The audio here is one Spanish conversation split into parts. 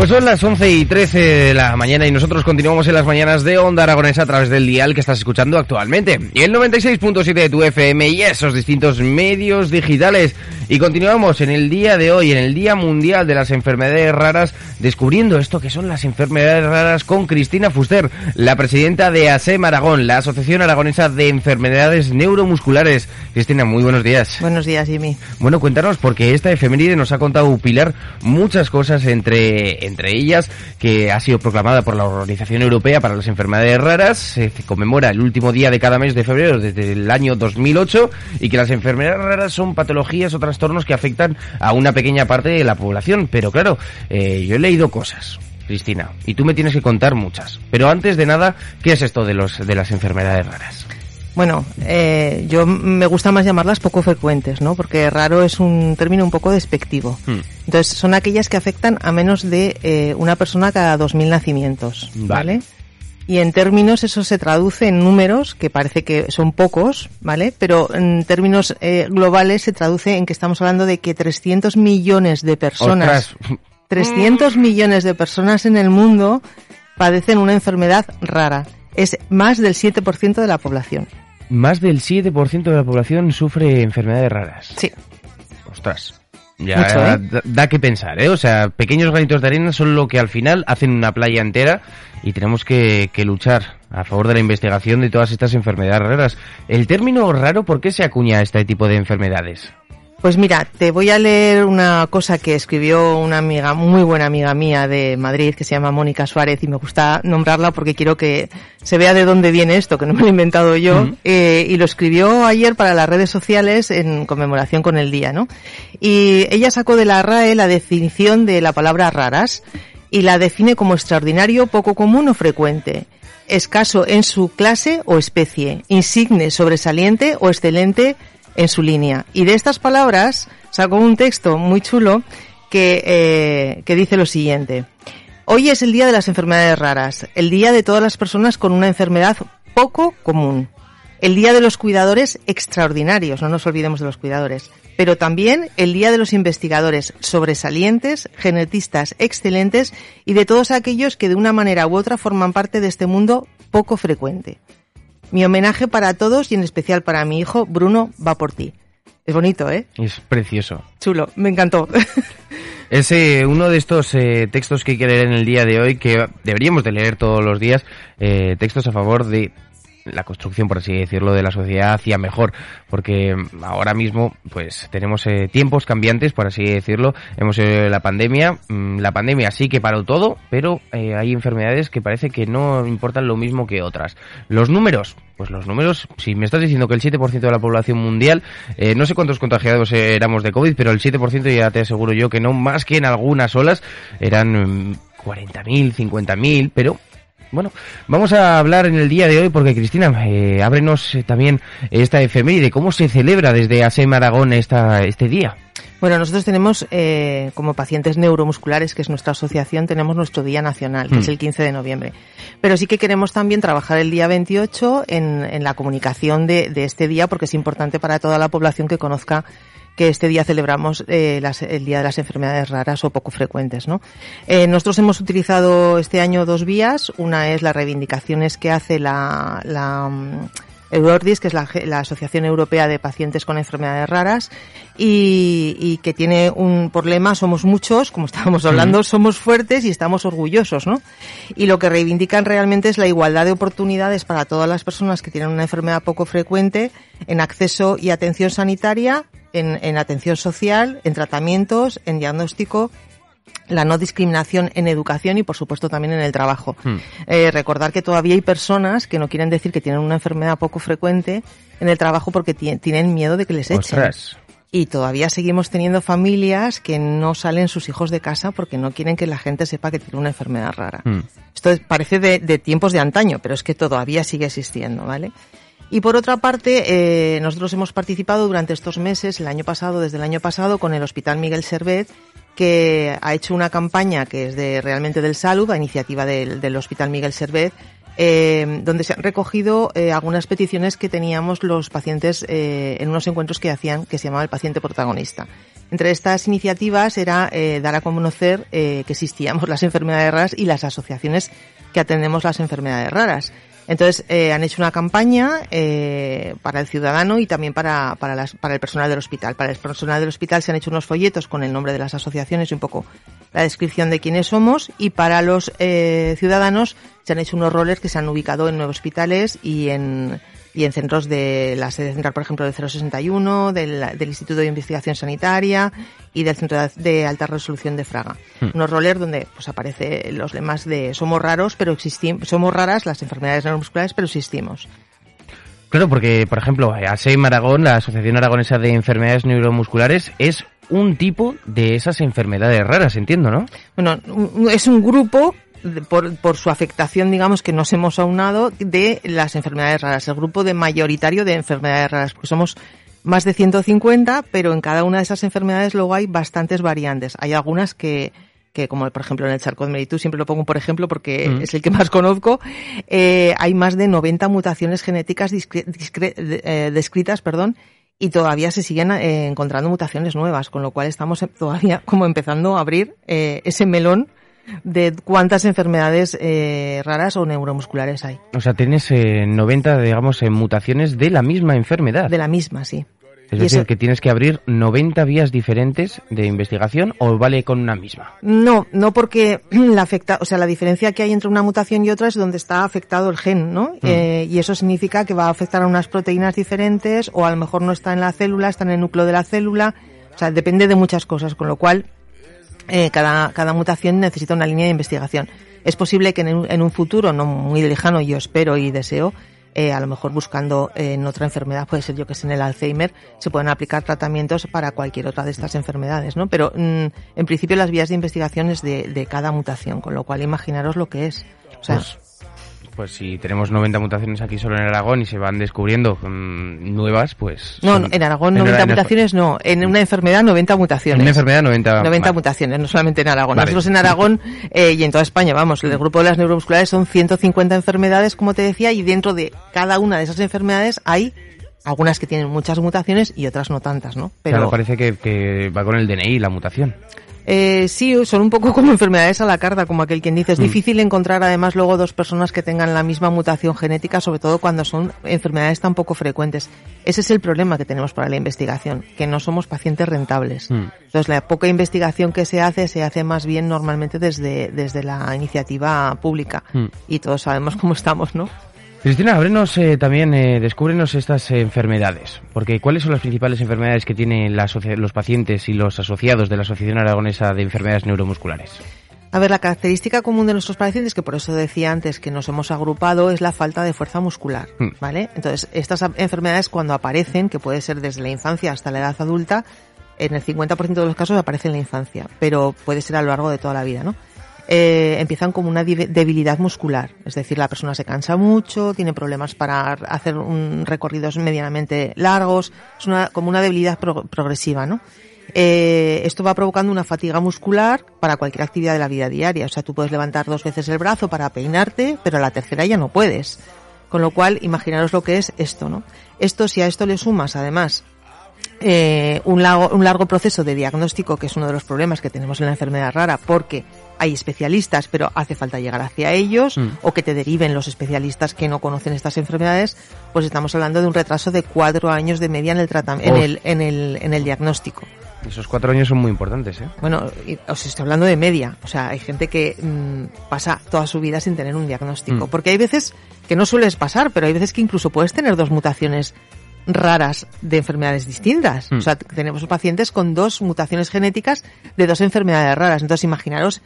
Pues son las 11 y 13 de la mañana y nosotros continuamos en las mañanas de Onda Aragonesa a través del dial que estás escuchando actualmente. Y el 96.7 de tu FM y esos distintos medios digitales. Y continuamos en el día de hoy, en el Día Mundial de las Enfermedades Raras, descubriendo esto que son las enfermedades raras con Cristina Fuster, la presidenta de ASEM Aragón, la Asociación Aragonesa de Enfermedades Neuromusculares. Cristina, muy buenos días. Buenos días, Jimmy. Bueno, cuéntanos, porque esta efeméride nos ha contado Pilar muchas cosas entre, entre ellas que ha sido proclamada por la Organización Europea para las Enfermedades Raras. Se conmemora el último día de cada mes de febrero desde el año 2008 y que las enfermedades raras son patologías o trastornos que afectan a una pequeña parte de la población. Pero claro, eh, yo he leído cosas. Cristina, y tú me tienes que contar muchas. Pero antes de nada, ¿qué es esto de los de las enfermedades raras? Bueno, eh, yo me gusta más llamarlas poco frecuentes, ¿no? Porque raro es un término un poco despectivo. Hmm. Entonces, son aquellas que afectan a menos de eh, una persona cada 2.000 nacimientos, Vale. ¿vale? Y en términos eso se traduce en números, que parece que son pocos, ¿vale? Pero en términos eh, globales se traduce en que estamos hablando de que 300 millones de personas, Ostras, 300 millones de personas en el mundo padecen una enfermedad rara. Es más del 7% de la población. Más del 7% de la población sufre enfermedades raras. Sí. Ostras. Ya Mucho, ¿eh? da, da que pensar, ¿eh? O sea, pequeños granitos de arena son lo que al final hacen una playa entera y tenemos que, que luchar a favor de la investigación de todas estas enfermedades raras. El término raro, ¿por qué se acuña a este tipo de enfermedades? Pues mira, te voy a leer una cosa que escribió una amiga, muy buena amiga mía de Madrid, que se llama Mónica Suárez, y me gusta nombrarla porque quiero que se vea de dónde viene esto, que no me lo he inventado yo, eh, y lo escribió ayer para las redes sociales en conmemoración con el día, ¿no? Y ella sacó de la RAE la definición de la palabra raras, y la define como extraordinario, poco común o frecuente, escaso en su clase o especie, insigne, sobresaliente o excelente en su línea. Y de estas palabras sacó un texto muy chulo que, eh, que dice lo siguiente. Hoy es el día de las enfermedades raras, el día de todas las personas con una enfermedad poco común, el día de los cuidadores extraordinarios, no nos olvidemos de los cuidadores, pero también el día de los investigadores sobresalientes, genetistas excelentes y de todos aquellos que de una manera u otra forman parte de este mundo poco frecuente. Mi homenaje para todos y en especial para mi hijo Bruno va por ti. Es bonito, ¿eh? Es precioso. Chulo, me encantó. Es eh, uno de estos eh, textos que hay que leer en el día de hoy, que deberíamos de leer todos los días, eh, textos a favor de la construcción, por así decirlo, de la sociedad hacia mejor, porque mm, ahora mismo, pues, tenemos eh, tiempos cambiantes, por así decirlo. Hemos eh, la pandemia, mm, la pandemia sí que paró todo, pero eh, hay enfermedades que parece que no importan lo mismo que otras. Los números, pues los números, si me estás diciendo que el 7% de la población mundial, eh, no sé cuántos contagiados éramos de COVID, pero el 7% ya te aseguro yo que no, más que en algunas olas, eran mm, 40.000, 50.000, pero bueno, vamos a hablar en el día de hoy porque Cristina, eh, ábrenos eh, también esta efeméride, cómo se celebra desde ASEM Aragón esta, este día. Bueno, nosotros tenemos, eh, como pacientes neuromusculares, que es nuestra asociación, tenemos nuestro Día Nacional, que Mm. es el 15 de noviembre. Pero sí que queremos también trabajar el día 28 en, en la comunicación de, de este día, porque es importante para toda la población que conozca que este día celebramos eh, las- el Día de las Enfermedades Raras o poco frecuentes. ¿no? Eh, nosotros hemos utilizado este año dos vías. Una es las reivindicaciones que hace la, la mm, Eurordis, que es la Asociación Europea de Pacientes con Enfermedades Raras, y, y que tiene un problema, somos muchos, como estábamos hablando, somos fuertes y estamos orgullosos, ¿no? Y lo que reivindican realmente es la igualdad de oportunidades para todas las personas que tienen una enfermedad poco frecuente en acceso y atención sanitaria, en, en atención social, en tratamientos, en diagnóstico la no discriminación en educación y por supuesto también en el trabajo. Hmm. Eh, recordar que todavía hay personas que no quieren decir que tienen una enfermedad poco frecuente en el trabajo porque ti- tienen miedo de que les echen. Ostras. Y todavía seguimos teniendo familias que no salen sus hijos de casa porque no quieren que la gente sepa que tiene una enfermedad rara. Mm. Esto es- parece de, de tiempos de antaño, pero es que todavía sigue existiendo, ¿vale? Y por otra parte, eh, nosotros hemos participado durante estos meses, el año pasado, desde el año pasado, con el Hospital Miguel Servet, que ha hecho una campaña que es de realmente del Salud, a iniciativa del, Hospital Miguel Servet, eh, donde se han recogido eh, algunas peticiones que teníamos los pacientes en unos encuentros que hacían que se llamaba el paciente protagonista. Entre estas iniciativas era dar a conocer que existíamos las enfermedades raras y las asociaciones que atendemos las enfermedades raras. Entonces eh, han hecho una campaña eh, para el ciudadano y también para, para, las, para el personal del hospital. Para el personal del hospital se han hecho unos folletos con el nombre de las asociaciones y un poco la descripción de quiénes somos y para los eh, ciudadanos se han hecho unos roles que se han ubicado en nueve hospitales y en y en centros de la sede central, por ejemplo, del 061, del, del Instituto de Investigación Sanitaria y del Centro de Alta Resolución de Fraga. Hmm. Unos rollers donde pues aparece los lemas de somos raros, pero existimos, somos raras las enfermedades neuromusculares, pero existimos. Claro, porque, por ejemplo, ASEM Aragón, la Asociación Aragonesa de Enfermedades Neuromusculares, es un tipo de esas enfermedades raras, entiendo, ¿no? Bueno, es un grupo por, por su afectación, digamos, que nos hemos aunado de las enfermedades raras, el grupo de mayoritario de enfermedades raras, porque somos más de 150, pero en cada una de esas enfermedades luego hay bastantes variantes. Hay algunas que, que como por ejemplo en el Charcot-Marie-Tooth, siempre lo pongo por ejemplo porque Mm. es el que más conozco, eh, hay más de 90 mutaciones genéticas discre- discre- de- eh, descritas, perdón, y todavía se siguen eh, encontrando mutaciones nuevas, con lo cual estamos todavía como empezando a abrir eh, ese melón de cuántas enfermedades eh, raras o neuromusculares hay. O sea, tienes eh, 90, digamos, mutaciones de la misma enfermedad. De la misma, sí. Es y decir, eso- que tienes que abrir 90 vías diferentes de investigación o vale con una misma. No, no porque la afecta, o sea, la diferencia que hay entre una mutación y otra es donde está afectado el gen, ¿no? Eh, y eso significa que va a afectar a unas proteínas diferentes o a lo mejor no está en la célula, está en el núcleo de la célula. O sea, depende de muchas cosas, con lo cual eh, cada, cada mutación necesita una línea de investigación. Es posible que en un, en un futuro, no muy lejano, yo espero y deseo, eh, a lo mejor buscando eh, en otra enfermedad, puede ser yo que sé en el Alzheimer, se puedan aplicar tratamientos para cualquier otra de estas enfermedades, ¿no? Pero mm, en principio las vías de investigación es de, de cada mutación, con lo cual imaginaros lo que es. Pues, pues si tenemos 90 mutaciones aquí solo en Aragón y se van descubriendo mm, nuevas, pues... no, son- en Aragón en 90 en- mutaciones no, en una enfermedad 90 mutaciones. En una enfermedad 90... 90 vale. mutaciones, no solamente en Aragón. Vale. Nosotros en Aragón eh, y en toda España, vamos, el grupo de las neuromusculares son 150 enfermedades, como te decía, y dentro de cada una de esas enfermedades hay algunas que tienen muchas mutaciones y otras no tantas, ¿no? Pero Claro, parece que, que va con el DNI la mutación. Eh, sí, son un poco como enfermedades a la carta, como aquel quien dice. Es Mm. difícil encontrar además luego dos personas que tengan la misma mutación genética, sobre todo cuando son enfermedades tan poco frecuentes. Ese es el problema que tenemos para la investigación, que no somos pacientes rentables. Mm. Entonces, la poca investigación que se hace, se hace más bien normalmente desde, desde la iniciativa pública. Mm. Y todos sabemos cómo estamos, ¿no? Cristina, ábrenos eh, también, eh, descúbrenos estas eh, enfermedades, porque ¿cuáles son las principales enfermedades que tienen la los pacientes y los asociados de la Asociación Aragonesa de Enfermedades Neuromusculares? A ver, la característica común de nuestros pacientes, que por eso decía antes que nos hemos agrupado, es la falta de fuerza muscular, Hmm. ¿vale? Entonces, estas enfermedades cuando aparecen, que puede ser desde la infancia hasta la edad adulta, en el 50% de los casos aparece en la infancia, pero puede ser a lo largo de toda la vida, ¿no? Eh, empiezan como una debilidad muscular, es decir, la persona se cansa mucho, tiene problemas para hacer un, recorridos medianamente largos, es una, como una debilidad pro- progresiva, ¿no? Eh, esto va provocando una fatiga muscular para cualquier actividad de la vida diaria. O sea, tú puedes levantar dos veces el brazo para peinarte, pero a la tercera ya no puedes. Con lo cual, imaginaros lo que es esto, ¿no? Esto, si a esto le sumas, además, eh, un, largo, un largo proceso de diagnóstico, que es uno de los problemas que tenemos en la enfermedad rara, porque hay especialistas, pero hace falta llegar hacia ellos, Mm. o que te deriven los especialistas que no conocen estas enfermedades, pues estamos hablando de un retraso de cuatro años de media en el, tratam- en el, en el, en el diagnóstico. Esos cuatro años son muy importantes, ¿eh? Bueno, os estoy hablando de media. O sea, hay gente que mm, pasa toda su vida sin tener un diagnóstico. Mm. Porque hay veces que no sueles pasar, pero hay veces que incluso puedes tener dos mutaciones raras de enfermedades distintas. Mm. O sea, tenemos pacientes con dos mutaciones genéticas de dos enfermedades raras. Entonces, imaginaros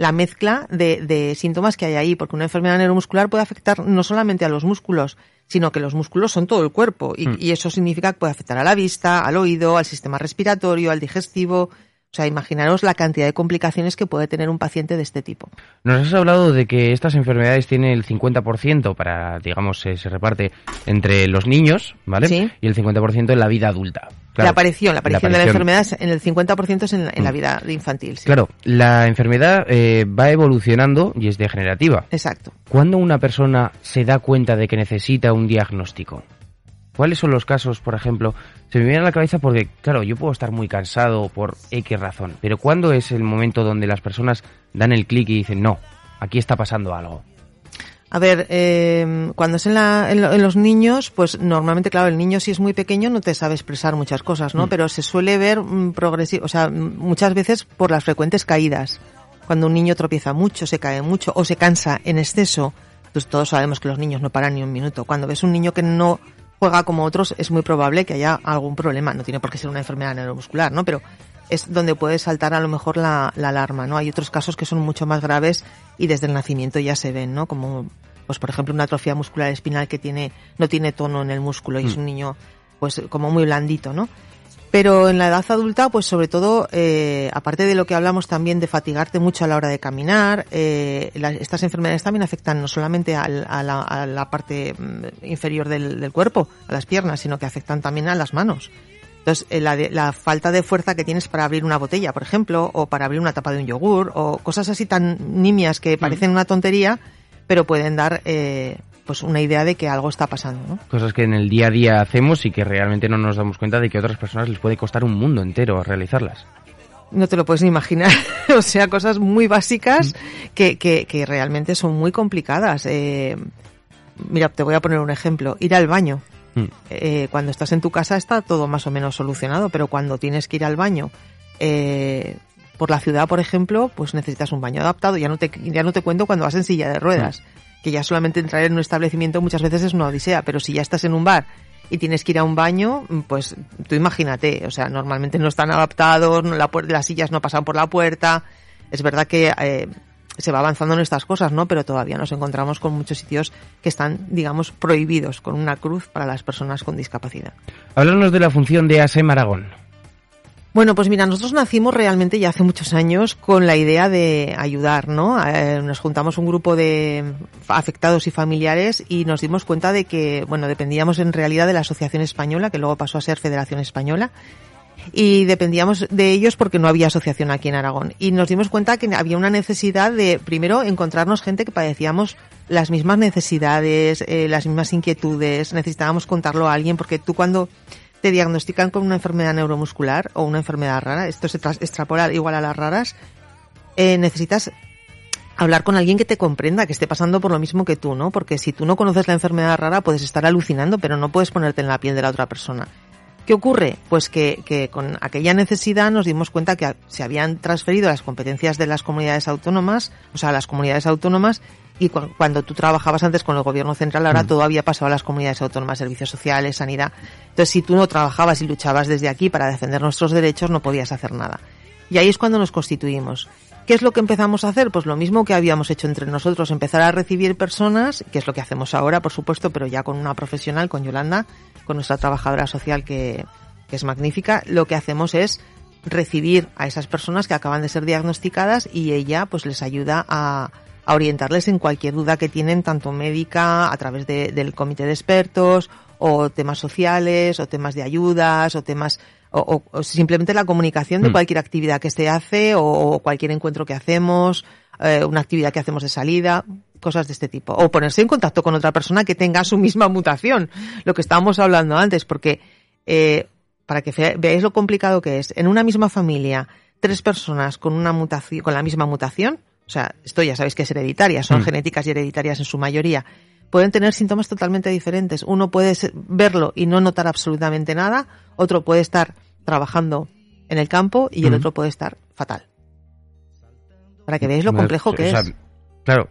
la mezcla de, de síntomas que hay ahí, porque una enfermedad neuromuscular puede afectar no solamente a los músculos, sino que los músculos son todo el cuerpo. Y, Mm. y eso significa que puede afectar a la vista, al oído, al sistema respiratorio, al digestivo. O sea, imaginaros la cantidad de complicaciones que puede tener un paciente de este tipo. Nos has hablado de que estas enfermedades tienen el 50% para, digamos, se reparte entre los niños, ¿vale? Sí. Y el 50% en la vida adulta. Claro, la aparición, la aparición de la enfermedad en el 50% es en la, en la Mm. vida infantil. sí. Claro, la enfermedad eh, va evolucionando y es degenerativa. Exacto. ¿Cuándo una persona se da cuenta de que necesita un diagnóstico? ¿Cuáles son los casos, por ejemplo? Se me viene a la cabeza porque, claro, yo puedo estar muy cansado por X razón, pero ¿cuándo es el momento donde las personas dan el clic y dicen, no, aquí está pasando algo? A ver, eh, cuando es en, la, en, los niños, pues normalmente, claro, el niño si es muy pequeño no te sabe expresar muchas cosas, ¿no? Mm. Pero se suele ver mm, progresivo, o sea, muchas veces por las frecuentes caídas. Cuando un niño tropieza mucho, se cae mucho o se cansa en exceso, pues todos sabemos que los niños no paran ni un minuto. Cuando ves un niño que no juega como otros, es muy probable que haya algún problema. No tiene por qué ser una enfermedad neuromuscular, ¿no? Pero es donde puede saltar a lo mejor la, la, alarma, ¿no? Hay otros casos que son mucho más graves y desde el nacimiento ya se ven, ¿no? Como, pues por ejemplo, una atrofia muscular espinal que tiene, no tiene tono en el músculo y es mm. un niño, pues como muy blandito, ¿no? Pero en la edad adulta, pues sobre todo, eh, aparte de lo que hablamos también de fatigarte mucho a la hora de caminar, eh, estas enfermedades también afectan no solamente a, la, a la, parte mm, inferior del, del, cuerpo, a las piernas, sino que afectan también a las manos. Entonces, eh, la, la, falta de fuerza que tienes para abrir una botella, por ejemplo, o para abrir una tapa de un yogur, o cosas así tan nimias que parecen una tontería, pero pueden dar eh, pues una idea de que algo está pasando. ¿no? Cosas que en el día a día hacemos y que realmente no nos damos cuenta de que a otras personas les puede costar un mundo entero realizarlas. No te lo puedes ni imaginar. o sea, cosas muy básicas mm. que, que, que realmente son muy complicadas. Eh, mira, te voy a poner un ejemplo. Ir al baño. Mm. Eh, cuando estás en tu casa está todo más o menos solucionado, pero cuando tienes que ir al baño eh, por la ciudad, por ejemplo, pues necesitas un baño adaptado. Ya no te, ya no te cuento cuando vas en silla de ruedas, mm. Que ya solamente entrar en un establecimiento muchas veces es una odisea, pero si ya estás en un bar y tienes que ir a un baño, pues tú imagínate, o sea, normalmente no están adaptados, la, las sillas no pasan por la puerta. Es verdad que eh, se va avanzando en estas cosas, ¿no? Pero todavía nos encontramos con muchos sitios que están, digamos, prohibidos, con una cruz para las personas con discapacidad. Háblanos de la función de ASEM Aragón. Bueno, pues mira, nosotros nacimos realmente ya hace muchos años con la idea de ayudar, ¿no? Eh, nos juntamos un grupo de afectados y familiares y nos dimos cuenta de que, bueno, dependíamos en realidad de la Asociación Española, que luego pasó a ser Federación Española, y dependíamos de ellos porque no había asociación aquí en Aragón. Y nos dimos cuenta que había una necesidad de, primero, encontrarnos gente que padecíamos las mismas necesidades, eh, las mismas inquietudes, necesitábamos contarlo a alguien porque tú cuando te diagnostican con una enfermedad neuromuscular o una enfermedad rara, esto se extrapola igual a las raras, eh, necesitas hablar con alguien que te comprenda, que esté pasando por lo mismo que tú, ¿no? Porque si tú no conoces la enfermedad rara puedes estar alucinando, pero no puedes ponerte en la piel de la otra persona. ¿Qué ocurre? Pues que, que, con aquella necesidad nos dimos cuenta que se habían transferido las competencias de las comunidades autónomas, o sea, las comunidades autónomas, y cuando tú trabajabas antes con el gobierno central, ahora mm. todo había pasado a las comunidades autónomas, servicios sociales, sanidad. Entonces, si tú no trabajabas y luchabas desde aquí para defender nuestros derechos, no podías hacer nada. Y ahí es cuando nos constituimos. ¿Qué es lo que empezamos a hacer? Pues lo mismo que habíamos hecho entre nosotros, empezar a recibir personas, que es lo que hacemos ahora, por supuesto, pero ya con una profesional, con Yolanda, con nuestra trabajadora social que, que es magnífica. Lo que hacemos es recibir a esas personas que acaban de ser diagnosticadas y ella pues les ayuda a, a orientarles en cualquier duda que tienen, tanto médica, a través del comité de expertos, o temas sociales, o temas de ayudas, o temas, o, simplemente la comunicación de mm. cualquier actividad que se hace, o, cualquier encuentro que hacemos, eh, una actividad que hacemos de salida, cosas de este tipo. O ponerse en contacto con otra persona que tenga su misma mutación, lo que estábamos hablando antes, porque, eh, para que veáis lo complicado que es, en una misma familia, tres personas con una mutación, con la misma mutación, o sea, esto ya sabéis que es hereditaria, son mm. genéticas y hereditarias en su mayoría, pueden tener síntomas totalmente diferentes. Uno puede verlo y no notar absolutamente nada, otro puede estar trabajando en el campo y el mm. otro puede estar fatal. Para que veáis lo complejo que es. Claro,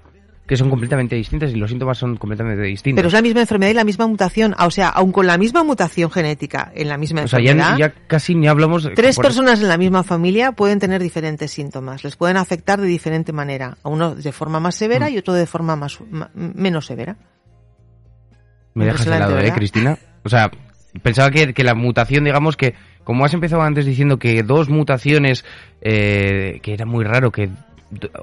que son completamente distintas y los síntomas son completamente distintos. Pero es la misma enfermedad y la misma mutación. O sea, aun con la misma mutación genética en la misma enfermedad. O sea, ya, casi ni hablamos. Tres personas en la misma familia pueden tener diferentes síntomas. Les pueden afectar de diferente manera. A uno de forma más severa mm. y otro de forma más menos severa. Me dejas helado, ¿eh, Cristina? O sea, pensaba que, que la mutación, digamos que como has empezado antes diciendo que dos mutaciones, eh, que era muy raro que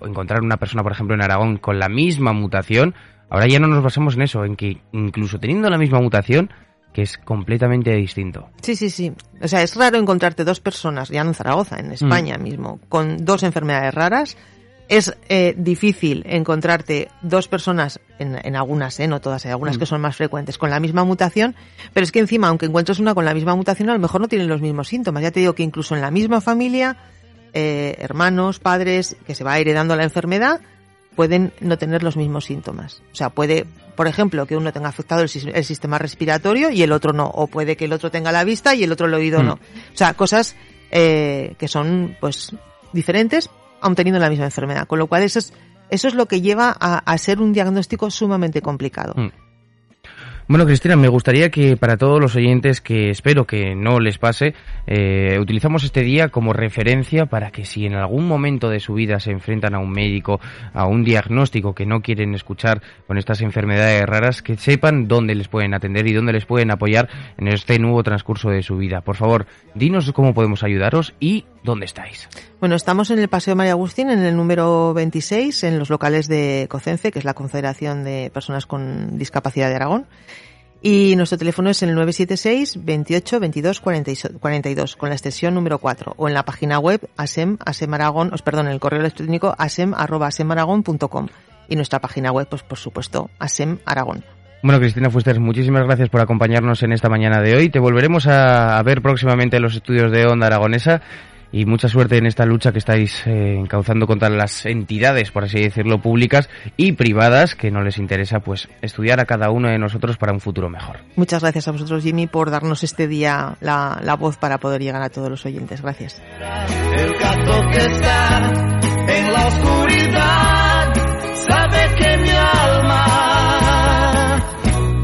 encontrar una persona, por ejemplo, en Aragón con la misma mutación, ahora ya no nos basamos en eso, en que incluso teniendo la misma mutación, que es completamente distinto. Sí, sí, sí. O sea, es raro encontrarte dos personas, ya no en Zaragoza, en España mm. mismo, con dos enfermedades raras, es eh, difícil encontrarte dos personas, en, en algunas, eh, no todas, hay algunas Mm. que son más frecuentes, con la misma mutación, pero es que encima, aunque encuentres una con la misma mutación, a lo mejor no tienen los mismos síntomas. Ya te digo que incluso en la misma familia, eh, hermanos, padres, que se va heredando la enfermedad, pueden no tener los mismos síntomas. O sea, puede, por ejemplo, que uno tenga afectado el, sis- el sistema respiratorio y el otro no, o puede que el otro tenga la vista y el otro el oído Mm. no. O sea, cosas eh, que son, pues, diferentes, aun teniendo la misma enfermedad. Con lo cual, eso es, eso es lo que lleva a, a ser un diagnóstico sumamente complicado. Mm. Bueno, Cristina, me gustaría que para todos los oyentes, que espero que no les pase, eh, utilizamos este día como referencia para que si en algún momento de su vida se enfrentan a un médico, a un diagnóstico que no quieren escuchar con estas enfermedades raras, que sepan dónde les pueden atender y dónde les pueden apoyar en este nuevo transcurso de su vida. Por favor, dinos cómo podemos ayudaros y dónde estáis. Bueno, estamos en el Paseo María Agustín, en el número 26, en los locales de COCENFE, que es la Confederación de Personas con Discapacidad de Aragón. Y nuestro teléfono es el 976 28 22 42, con la extensión número 4. O en la página web asem, asemaragón, os perdón, en el correo electrónico asem, arroba asemaragón.com. Y nuestra página web, pues por supuesto, asem aragón. Bueno, Cristina Fuster, muchísimas gracias por acompañarnos en esta mañana de hoy. Te volveremos a, a ver próximamente en los estudios de Onda Aragonesa y mucha suerte en esta lucha que estáis eh, encauzando contra las entidades, por así decirlo, públicas y privadas que no les interesa pues estudiar a cada uno de nosotros para un futuro mejor. Muchas gracias a vosotros, Jimmy, por darnos este día la, la voz para poder llegar a todos los oyentes. Gracias. El gato que está en la oscuridad